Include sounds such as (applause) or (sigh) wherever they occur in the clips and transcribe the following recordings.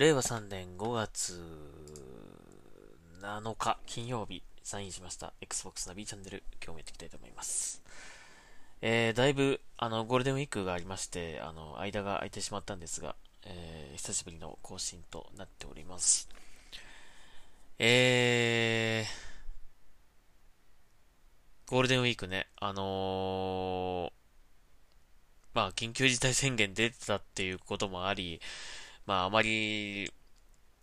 令和3年5月7日金曜日サインしました Xbox ナビチャンネル今日もやっていきたいと思います。えー、だいぶあのゴールデンウィークがありましてあの間が空いてしまったんですが、えー、久しぶりの更新となっております。えー、ゴールデンウィークね、あのー、まあ、緊急事態宣言出てたっていうこともあり、まあ、あまり、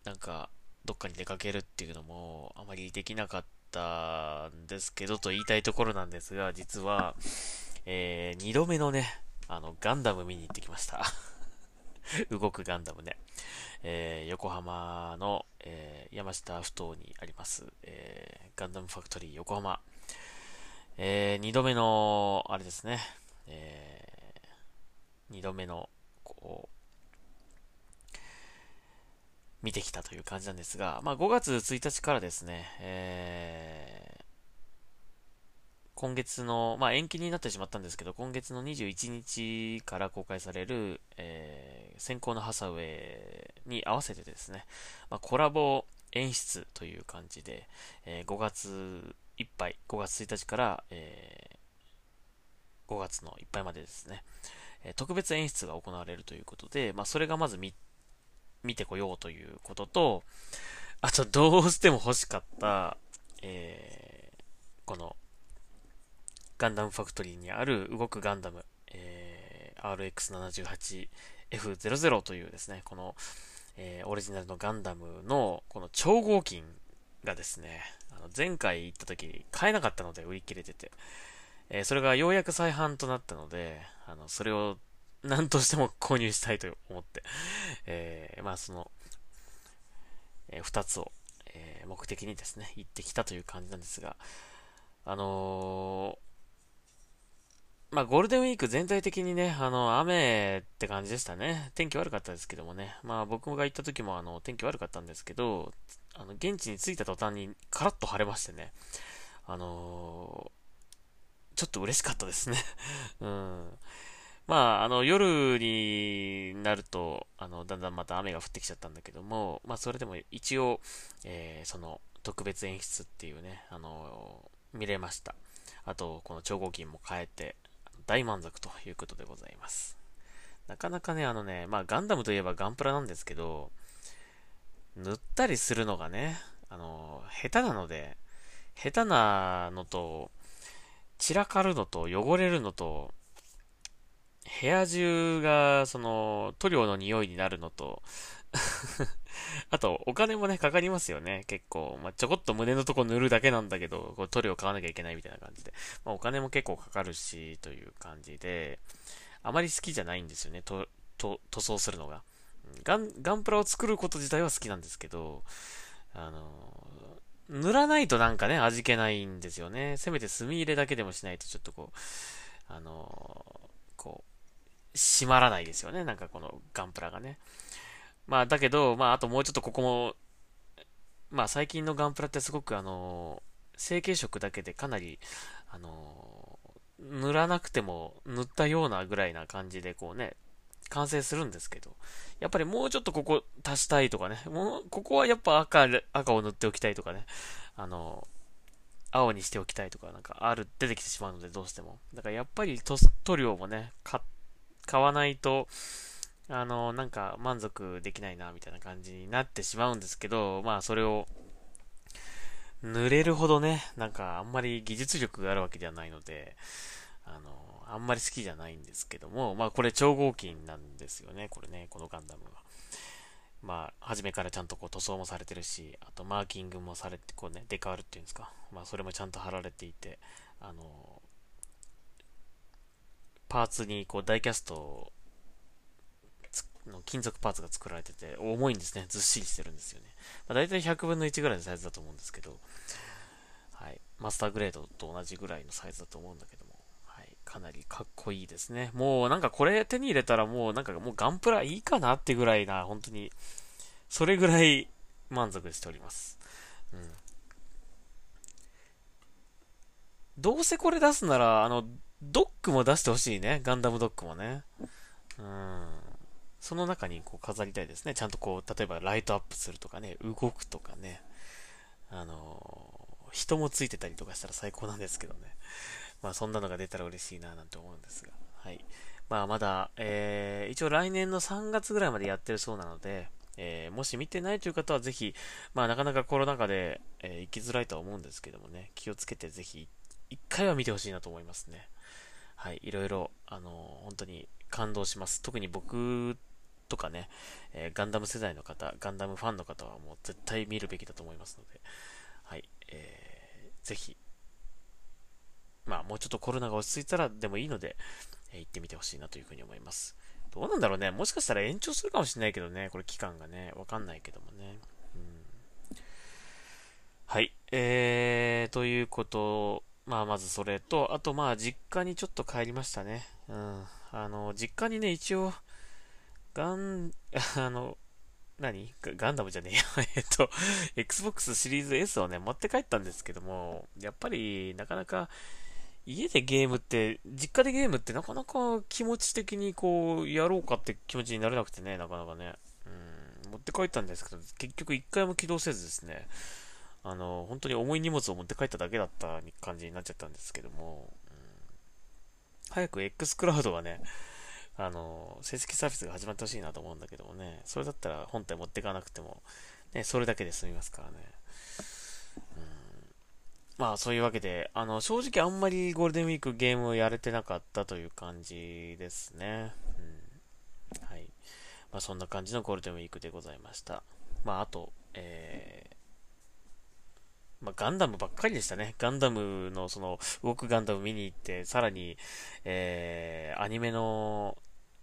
なんか、どっかに出かけるっていうのも、あまりできなかったんですけど、と言いたいところなんですが、実は、えー、二度目のね、あの、ガンダム見に行ってきました。(laughs) 動くガンダムね。えー、横浜の、えー、山下ふ頭にあります、えー、ガンダムファクトリー横浜。えー、二度目の、あれですね、えー、二度目の、こう、見てきたという感じなんですが、まあ、5月1日からですね、えー、今月の、まあ、延期になってしまったんですけど、今月の21日から公開される、えー、先行のハサウェイに合わせてですね、まあ、コラボ演出という感じで、えー、5月いっぱい、5月1日から、えー、5月のいっぱいまでですね、特別演出が行われるということで、まあ、それがまず3見てこようということと、あとどうしても欲しかった、えー、この、ガンダムファクトリーにある動くガンダム、えー、RX78F00 というですね、この、えー、オリジナルのガンダムのこの超合金がですね、あの前回行った時に買えなかったので売り切れてて、えー、それがようやく再販となったので、あの、それを何としても購入したいと思って、(laughs) えー、まあその、えー、二つを、えー、目的にですね、行ってきたという感じなんですが、あのー、まあゴールデンウィーク全体的にね、あの、雨って感じでしたね。天気悪かったですけどもね。まあ僕が行った時もあの、天気悪かったんですけど、あの、現地に着いた途端にカラッと晴れましてね。あのー、ちょっと嬉しかったですね。(laughs) うん。まあ、あの、夜になると、あの、だんだんまた雨が降ってきちゃったんだけども、まあ、それでも一応、えー、その、特別演出っていうね、あの見れました。あと、この超合金も変えて、大満足ということでございます。なかなかね、あのね、まあ、ガンダムといえばガンプラなんですけど、塗ったりするのがね、あの下手なので、下手なのと、散らかるのと、汚れるのと、部屋中が、その、塗料の匂いになるのと (laughs) あと、お金もね、かかりますよね、結構。まあ、ちょこっと胸のとこ塗るだけなんだけど、こう塗料買わなきゃいけないみたいな感じで。まあ、お金も結構かかるし、という感じで、あまり好きじゃないんですよね、と、と、塗装するのが。ガン、ガンプラを作ること自体は好きなんですけど、あの、塗らないとなんかね、味気ないんですよね。せめて墨入れだけでもしないと、ちょっとこう、あの、こう、閉まらないですよね。なんかこのガンプラがね。まあだけど、まああともうちょっとここも、まあ最近のガンプラってすごくあの、成型色だけでかなり、あの、塗らなくても塗ったようなぐらいな感じでこうね、完成するんですけど、やっぱりもうちょっとここ足したいとかね、もう、ここはやっぱ赤、赤を塗っておきたいとかね、あの、青にしておきたいとかなんかある、出てきてしまうのでどうしても。だからやっぱり塗料もね、買って買わないと、あの、なんか満足できないな、みたいな感じになってしまうんですけど、まあそれを、濡れるほどね、なんかあんまり技術力があるわけではないので、あの、あんまり好きじゃないんですけども、まあこれ超合金なんですよね、これね、このガンダムは。まあ、初めからちゃんとこう塗装もされてるし、あとマーキングもされて、こうね、デカールっていうんですか。まあそれもちゃんと貼られていて、あの、パーツにこうダイキャストの金属パーツが作られてて、重いんですね。ずっしりしてるんですよね。まあ、大体100分の1ぐらいのサイズだと思うんですけど、はい。マスターグレードと同じぐらいのサイズだと思うんだけども、はい。かなりかっこいいですね。もうなんかこれ手に入れたらもうなんかもうガンプラいいかなってぐらいな、本当に、それぐらい満足しております。うん。どうせこれ出すなら、あの、ドックも出してほしいね。ガンダムドックもね。うん。その中にこう飾りたいですね。ちゃんとこう、例えばライトアップするとかね、動くとかね、あのー、人もついてたりとかしたら最高なんですけどね。まあそんなのが出たら嬉しいななんて思うんですが。はい。まあまだ、えー、一応来年の3月ぐらいまでやってるそうなので、えー、もし見てないという方はぜひ、まあなかなかコロナ禍で、えー、行きづらいとは思うんですけどもね、気をつけてぜひ、一回は見てほしいなと思いますね。はい、いろいろ、あの、本当に感動します。特に僕とかね、えー、ガンダム世代の方、ガンダムファンの方はもう絶対見るべきだと思いますので、はい、えー、ぜひ、まあもうちょっとコロナが落ち着いたらでもいいので、えー、行ってみてほしいなというふうに思います。どうなんだろうね。もしかしたら延長するかもしれないけどね。これ期間がね。わかんないけどもね。うん、はい。えー、ということ、まあまずそれと、あとまあ実家にちょっと帰りましたね。うん。あの、実家にね、一応、ガン、(laughs) あの、何？ガンダムじゃねえよ。(laughs) えっと、Xbox シリーズ S をね、持って帰ったんですけども、やっぱり、なかなか、家でゲームって、実家でゲームってなかなか気持ち的にこう、やろうかって気持ちになれなくてね、なかなかね。うん、持って帰ったんですけど、結局一回も起動せずですね、あの、本当に重い荷物を持って帰っただけだった感じになっちゃったんですけども、うん、早く X クラウドがね、あの、成績サービスが始まってほしいなと思うんだけどもね、それだったら本体持っていかなくても、ね、それだけで済みますからね。うん、まあそういうわけで、あの、正直あんまりゴールデンウィークゲームをやれてなかったという感じですね。うん。はい。まあそんな感じのゴールデンウィークでございました。まああと、えー、まあ、ガンダムばっかりでしたね。ガンダムのその、動くガンダム見に行って、さらに、えー、アニメの、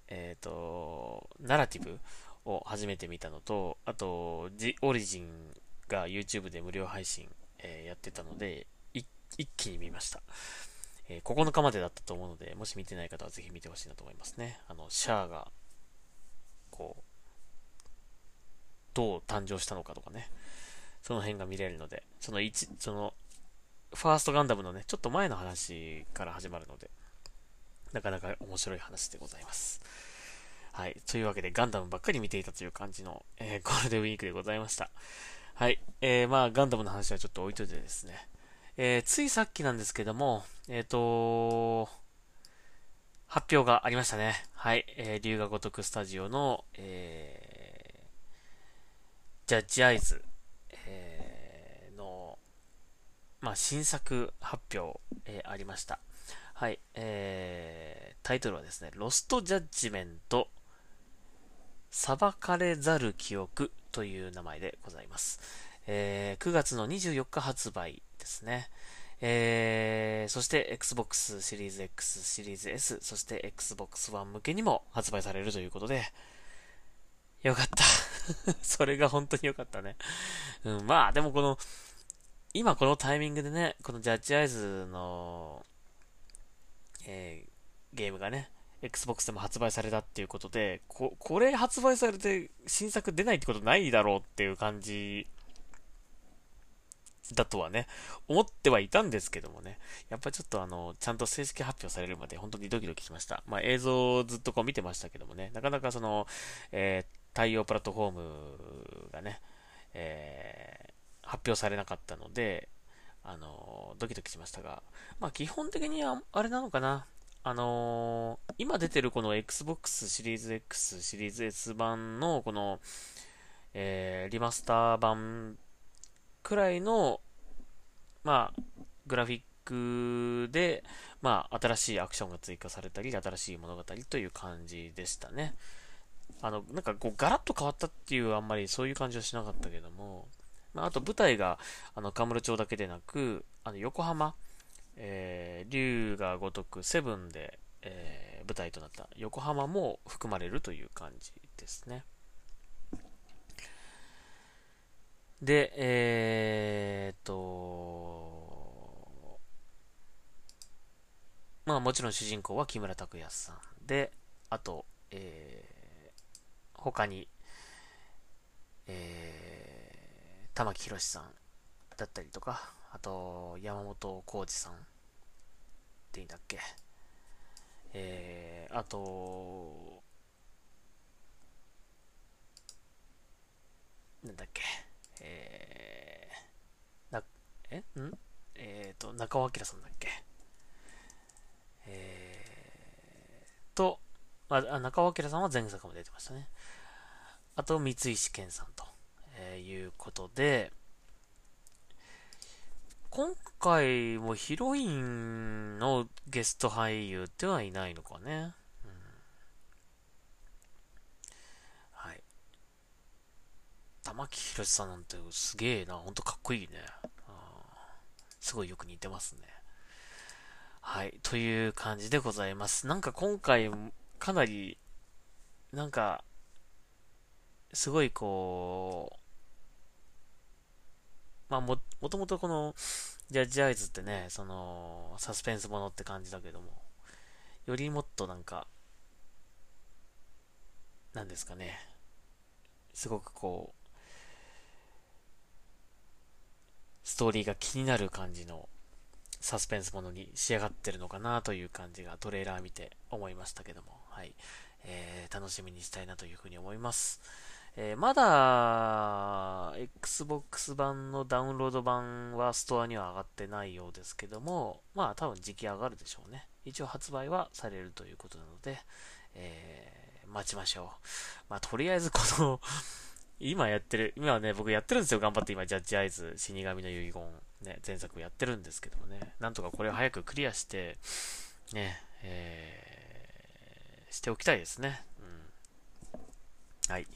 えっ、ー、と、ナラティブを初めて見たのと、あと、ジオリジンが YouTube で無料配信、えー、やってたので、一気に見ました。えー、9日までだったと思うので、もし見てない方はぜひ見てほしいなと思いますね。あの、シャアが、こう、どう誕生したのかとかね、その辺が見れるので、その1、その、ファーストガンダムのね、ちょっと前の話から始まるので、なかなか面白い話でございます。はい。というわけで、ガンダムばっかり見ていたという感じの、えー、ゴールデンウィークでございました。はい。えー、まあ、ガンダムの話はちょっと置いといてですね。えー、ついさっきなんですけども、えっ、ー、と発表がありましたね。はい。えー、龍が如くスタジオの、えー、ジャッジアイズ、えー、の、まあ、新作発表、えー、ありました。はい、えー、タイトルはですね、ロストジャッジメント、裁かれざる記憶という名前でございます。えー、9月の24日発売ですね。えー、そして Xbox シリーズ X、シリーズ S、そして Xbox One 向けにも発売されるということで、よかった (laughs) それが本当によかったね。うん、まあ、でもこの、今このタイミングでね、このジャッジアイズのえー、ゲームがね、Xbox でも発売されたっていうことで、こ、これ発売されて新作出ないってことないだろうっていう感じだとはね、思ってはいたんですけどもね、やっぱちょっとあの、ちゃんと正式発表されるまで本当にドキドキしました。まあ映像をずっとこう見てましたけどもね、なかなかその、えー、対応プラットフォームがね、えー、発表されなかったので、あの、ドキドキしましたが、まあ基本的には、あれなのかな。あのー、今出てるこの Xbox シリーズ X、シリーズ S 版のこの、えー、リマスター版くらいの、まあ、グラフィックで、まあ、新しいアクションが追加されたり、新しい物語という感じでしたね。あの、なんかこう、ガラッと変わったっていう、あんまりそういう感じはしなかったけども、まあ、あと舞台が、あの、カムロ町だけでなく、あの、横浜、えー、竜が如くセブンで、えー、舞台となった横浜も含まれるという感じですね。で、えー、っと、まあもちろん主人公は木村拓哉さんで、あと、えー、他に、えー玉木宏さんだったりとか、あと、山本浩二さんっていいんだっけ。えー、あと、なんだっけ、えー、な、え？ん？えーと、中尾明さんだっけ。えーと、あ中尾明さんは前作も出てましたね。あと、三石健さんと。えー、いうことで、今回もヒロインのゲスト俳優ってはいないのかね。うん、はい。玉木宏さんなんてすげえな。ほんとかっこいいね。すごいよく似てますね。はい。という感じでございます。なんか今回、かなり、なんか、すごいこう、まあも、もともとこの、ジャッジアイズってね、その、サスペンスものって感じだけども、よりもっとなんか、なんですかね、すごくこう、ストーリーが気になる感じのサスペンスものに仕上がってるのかなという感じがトレーラー見て思いましたけども、はい。えー、楽しみにしたいなというふうに思います。えー、まだ、Xbox 版のダウンロード版はストアには上がってないようですけども、まあ多分時期上がるでしょうね。一応発売はされるということなので、えー、待ちましょう。まあとりあえずこの (laughs) 今やってる、今はね、僕やってるんですよ。頑張って今、ジャッジアイズ、死神の遺言、ね、前作やってるんですけどもね、なんとかこれを早くクリアして、ね、えー、しておきたいですね。うん。はい。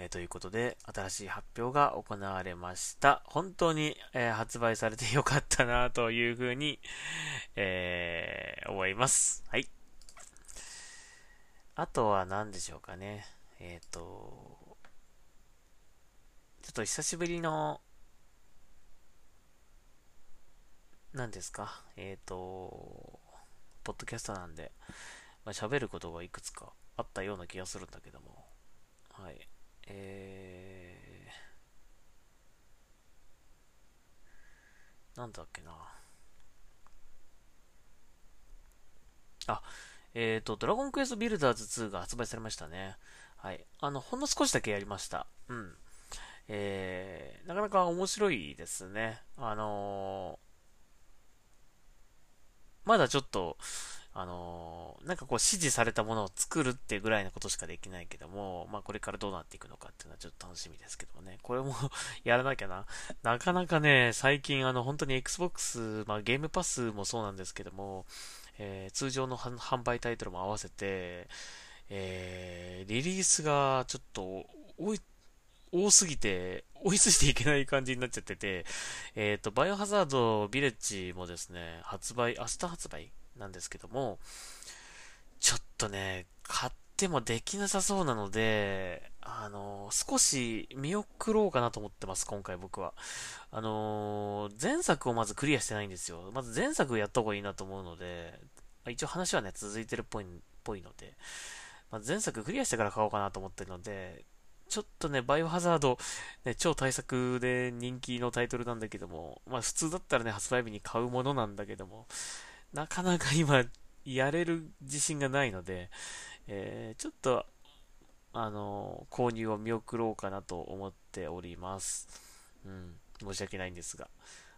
えー、ということで、新しい発表が行われました。本当に、えー、発売されてよかったなというふうに、えー、思います。はい。あとは何でしょうかね。えっ、と、ちょっと久しぶりの、何ですか？えっ、と、ポッドキャストなんで、まあ、喋ることがいくつかあったような気がするんだけども、はい。えー、なんだっけな。あ、えっ、ー、と、ドラゴンクエストビルダーズ2が発売されましたね。はい。あの、ほんの少しだけやりました。うん。えー、なかなか面白いですね。あのー、まだちょっと、あの、なんかこう指示されたものを作るってぐらいのことしかできないけども、まあこれからどうなっていくのかっていうのはちょっと楽しみですけどもね。これも (laughs) やらなきゃな。なかなかね、最近あの本当に Xbox、まあゲームパスもそうなんですけども、えー、通常の販売タイトルも合わせて、えー、リリースがちょっと多い、多すぎて、追いついていけない感じになっちゃってて、えっ、ー、と、バイオハザードビレッジもですね、発売、明日発売なんですけども、ちょっとね、買ってもできなさそうなので、あの、少し見送ろうかなと思ってます、今回僕は。あの、前作をまずクリアしてないんですよ。まず前作やった方がいいなと思うので、一応話はね、続いてるっぽい、ぽいので、まあ、前作クリアしてから買おうかなと思ってるので、ちょっとね、バイオハザード、ね、超大作で人気のタイトルなんだけども、まあ普通だったらね、発売日に買うものなんだけども、なかなか今、やれる自信がないので、えー、ちょっと、あのー、購入を見送ろうかなと思っております。うん、申し訳ないんですが。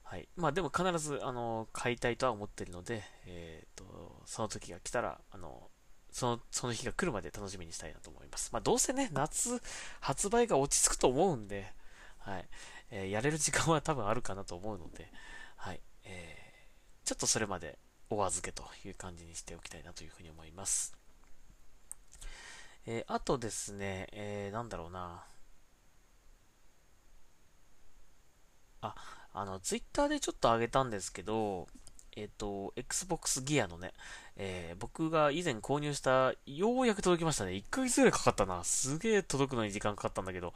はい。まあでも必ず、あのー、買いたいとは思ってるので、えっ、と、その時が来たら、あの、その、その日が来るまで楽しみにしたいなと思います。まあどうせね、夏、発売が落ち着くと思うんで、はい。え、やれる時間は多分あるかなと思うので、はい。えー、ちょっとそれまでお預けという感じにしておきたいなというふうに思います。えー、あとですね、えー、なんだろうな。あ、あの、ツイッターでちょっと上げたんですけど、えっ、ー、と、Xbox ギアのね、えー、僕が以前購入した、ようやく届きましたね。1ヶ月ぐらいかかったな。すげえ届くのに時間かかったんだけど、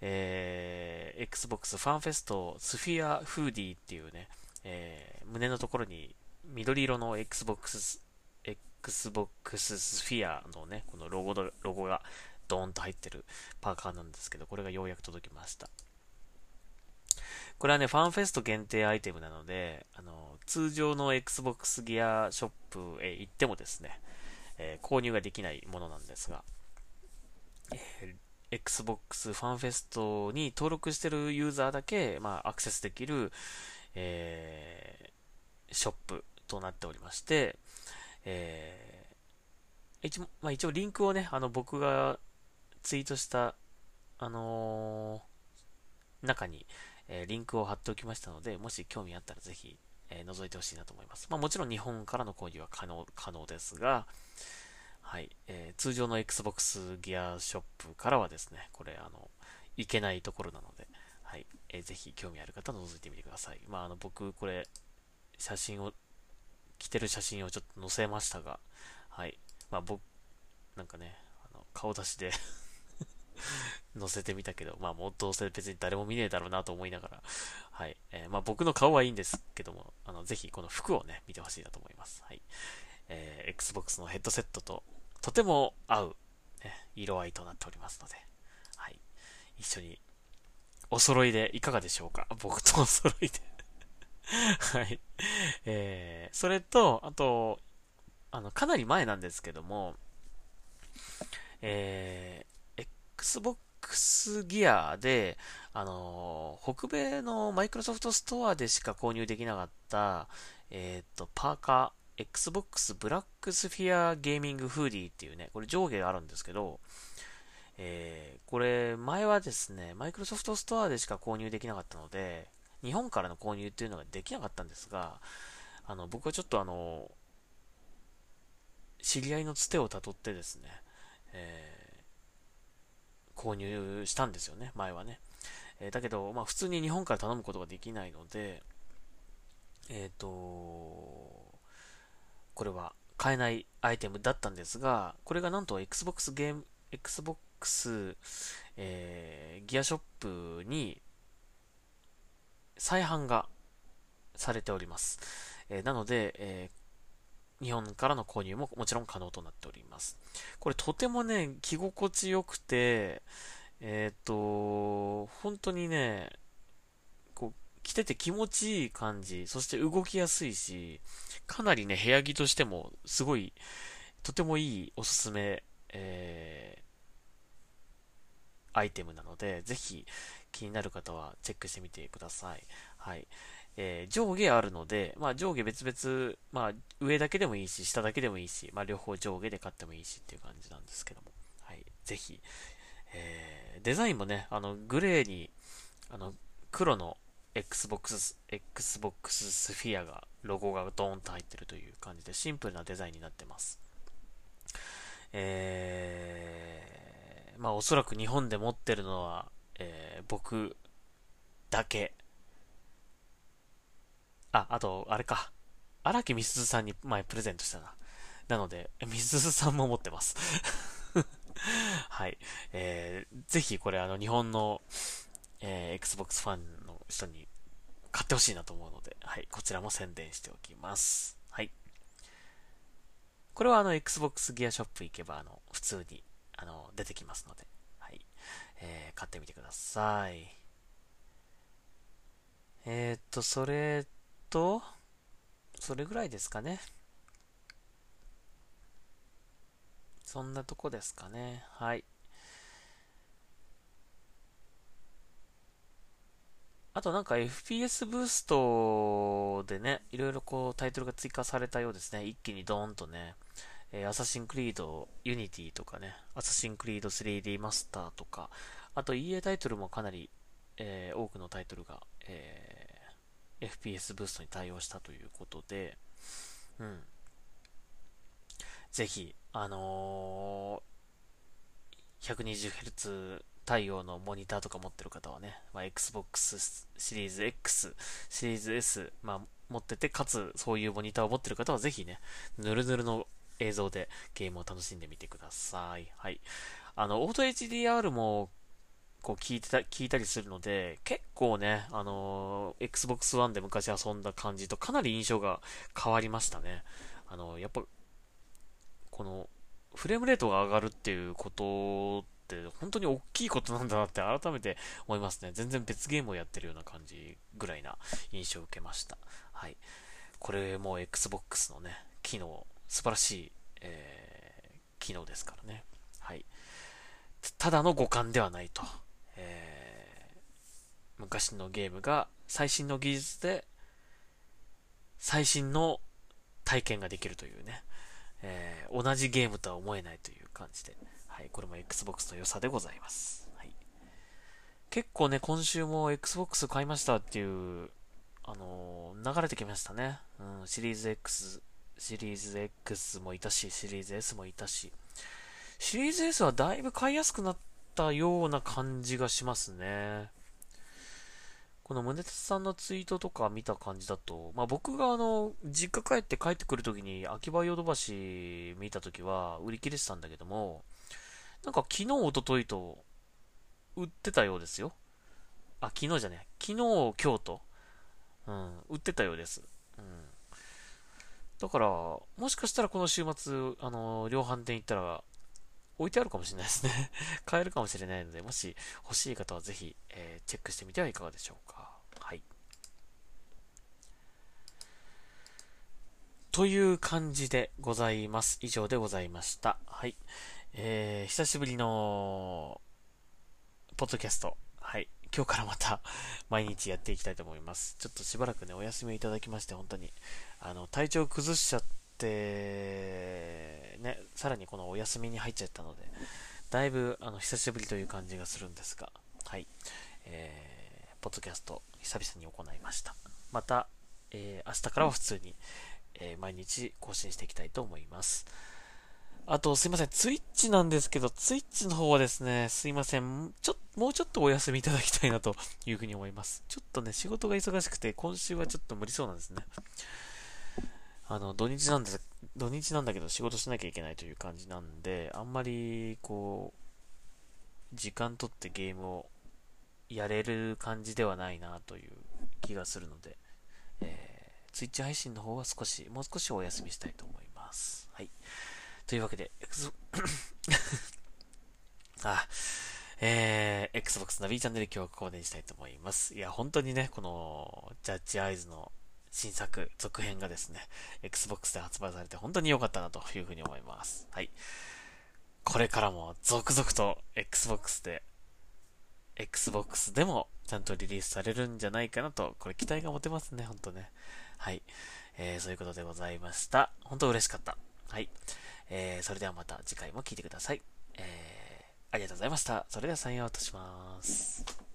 えー、Xbox ファンフェストスフィアフーディーっていうね、えー、胸のところに緑色の Xbox、Xbox スフィアのね、このロゴロゴがドーンと入ってるパーカーなんですけど、これがようやく届きました。これはね、ファンフェスト限定アイテムなので、あの、通常の Xbox ギアショップへ行ってもですね、えー、購入ができないものなんですが、えー、Xbox ファンフェストに登録してるユーザーだけ、まあ、アクセスできる、えー、ショップとなっておりまして、えー、一応、まあ、一応リンクをね、あの、僕がツイートした、あのー、中に、えー、リンクを貼っておきましたので、もし興味あったらぜひ、えー、覗いてほしいなと思います。まあ、もちろん日本からの購入は可能、可能ですが、はい、えー、通常の Xbox ギアショップからはですね、これ、あの、いけないところなので、はい、えー、ぜひ興味ある方は覗いてみてください。まあ、あの、僕、これ、写真を、着てる写真をちょっと載せましたが、はい、まあ、僕、なんかね、あの、顔出しで (laughs) 載せてみたけど、まあもうどうせ別に誰も見ねえだろうなと思いながら、はい。えー、まあ僕の顔はいいんですけども、あの、ぜひこの服をね、見てほしいなと思います。はい。えー、Xbox のヘッドセットととても合う、ね、色合いとなっておりますので、はい。一緒にお揃いでいかがでしょうか？僕とお揃いで (laughs) はい。えー、それと、あと、あの、かなり前なんですけども、えー、Xbox ギアで、あの、北米のマイクロソフトストアでしか購入できなかった、えっ、ー、と、パーカー、Xbox ブラックスフィアゲーミングフーディーっていうね、これ上下があるんですけど、えー、これ前はですね、マイクロソフトストアでしか購入できなかったので、日本からの購入っていうのができなかったんですが、あの、僕はちょっとあの、知り合いのつてをたどってですね、えー、購入したんですよね、前はね。えー、だけど、まあ普通に日本から頼むことができないので、えっ、ー、と、これは買えないアイテムだったんですが、これがなんと Xbox ゲーム、Xbox、えー、ギアショップに再販がされております。えー、なので、え日本からの購入ももちろん可能となっております。これとてもね、着心地よくて、えっ、と、本当にね、こう、着てて気持ちいい感じ、そして動きやすいし、かなりね、部屋着としてもすごい、とてもいいおすすめ、えー、アイテムなので、ぜひ気になる方はチェックしてみてください。はい。えー、上下あるので、まあ上下別々、まあ上だけでもいいし、下だけでもいいし、まあ両方上下で買ってもいいしっていう感じなんですけども、はい、ぜひ、えー、デザインもね、あの、グレーに、あの、黒の Xbox、Xbox スフィアが、ロゴがドーンと入ってるという感じで、シンプルなデザインになってます。えー、まあおそらく日本で持ってるのは、えー、僕だけあ、あと、あれか。荒木みすずさんに前プレゼントしたな。なので、みすずさんも持ってます。(laughs) はい。えー、ぜひこれあの日本の、えー、Xbox ファンの人に買ってほしいなと思うので、はい。こちらも宣伝しておきます。はい。これはあの Xbox ギアショップ行けばあの普通にあの出てきますので、はい。えー、買ってみてください。えー、っと、それと、それぐらいですかね。そんなとこですかね。はい。あとなんか FPS ブーストでね、いろいろこうタイトルが追加されたようですね。一気にドーンとね、えー、アサシンクリードユニティとかね、アサシンクリード 3D マスターとか、あと EA タイトルもかなり、えー、多くのタイトルが、え FPS ブーストに対応したということで、うん。ぜひ、あのー、120Hz 対応のモニターとか持ってる方はね、まあ、Xbox シリーズ X、シリーズ S、まあ、持ってて、かつそういうモニターを持ってる方はぜひね、ぬるぬるの映像でゲームを楽しんでみてください。はい。あの、オート HDR もこう聞いてた、聞いたりするので、結構ね、あのー、Xbox One で昔遊んだ感じとかなり印象が変わりましたね。あのー、やっぱ、この、フレームレートが上がるっていうことって本当に大きいことなんだなって改めて思いますね。全然別ゲームをやってるような感じぐらいな印象を受けました。はい。これも Xbox のね、機能、素晴らしい、えー、機能ですからね。はい。ただの互換ではないとえ。昔のゲームが最新の技術で最新の体験ができるというね、えー、同じゲームとは思えないという感じで、はい、これも Xbox の良さでございます。はい、結構ね、今週も Xbox 買いましたっていう、あのー、流れてきましたね。うん、シリーズ X、シリーズ X もいたし、シリーズ S もいたし、シリーズ S はだいぶ買いやすくなったような感じがしますね。この宗達さんのツイートとか見た感じだと、まあ、僕があの、実家帰って帰ってくるときに、秋葉ヨドバシ見たときは売り切れてたんだけども、なんか昨日、おとといと、売ってたようですよ。あ、昨日じゃね昨日、今日と、うん、売ってたようです。だから、もしかしたらこの週末、あの、量販店行ったら、置いてあるかもしれないですね (laughs) 買えるかもしれないので、もし欲しい方はぜひ、えー、チェックしてみてはいかがでしょうか。はい。という感じでございます。以上でございました。はい。えー、久しぶりの、ポッドキャスト。今日からまた毎日やっていきたいと思います。(laughs) ちょっとしばらくね、お休みをいただきまして、本当に、あの、体調崩しちゃって、ね、さらにこのお休みに入っちゃったので、だいぶ、あの、久しぶりという感じがするんですが、はい。えーポッドキャスト久々に行いました。また、えー、明日からは普通に、えー、毎日更新していきたいと思います。あと、すいません。ツイッチなんですけど、ツイッチの方はですね、すいません。ちょ、もうちょっとお休みいただきたいなというふうに思います。ちょっとね、仕事が忙しくて、今週はちょっと無理そうなんですね。あの、土日なんです、土日なんだけど仕事しなきゃいけないという感じなんで、あんまり、こう、時間取ってゲームをやれる感じではないなという気がするので、えー、ツイッチ配信の方は少し、もう少しお休みしたいと思います。というわけで、(coughs) あ、えー、Xbox ナビチャンネル今日はここまでにしたいと思います。いや、本当にね、この、ジャッジアイズの新作、続編がですね、Xbox で発売されて本当に良かったなというふうに思います。はい。これからも続々と Xbox で Xbox でもちゃんとリリースされるんじゃないかなと、これ期待が持てますね、ほんとね。はい。えー、そういうことでございました。本当嬉しかった。はい。えー、それではまた次回も聴いてください。えー、ありがとうございました。それではサインアウトします。